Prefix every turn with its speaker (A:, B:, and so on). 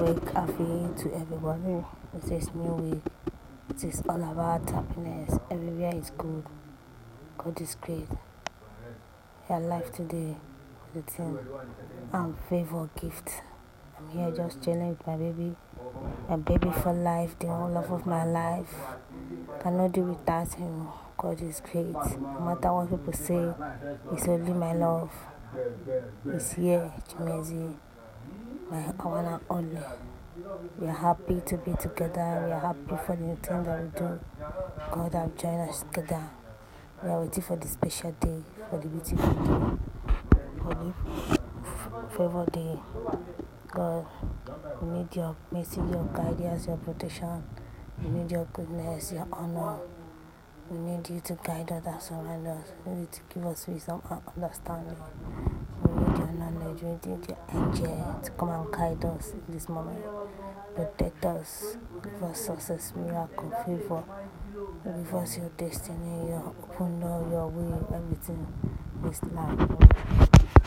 A: week happy to everybody. Oh, it is new week. It is all about happiness. Everywhere is good. God is great. Your life today, the thing. I'm favor gift. I'm here just chilling with my baby. My baby for life, the whole love of my life. Cannot do without him. God is great. No matter what people say, it's only my love. It's here, Chimezi. My and only. We are happy to be together. We are happy for the thing that we do. God have joined us together. We are waiting for the special day, for the beautiful day, for the favor day. God, we need your mercy, your guidance, your protection. We need your goodness, your honor. We need you to guide us and surround us. We need to give us wisdom and understanding. We need your angel to come and guide us in this moment. Protect us. Give us success, miracle, favor. Give your destiny, your open door, your will, everything is life.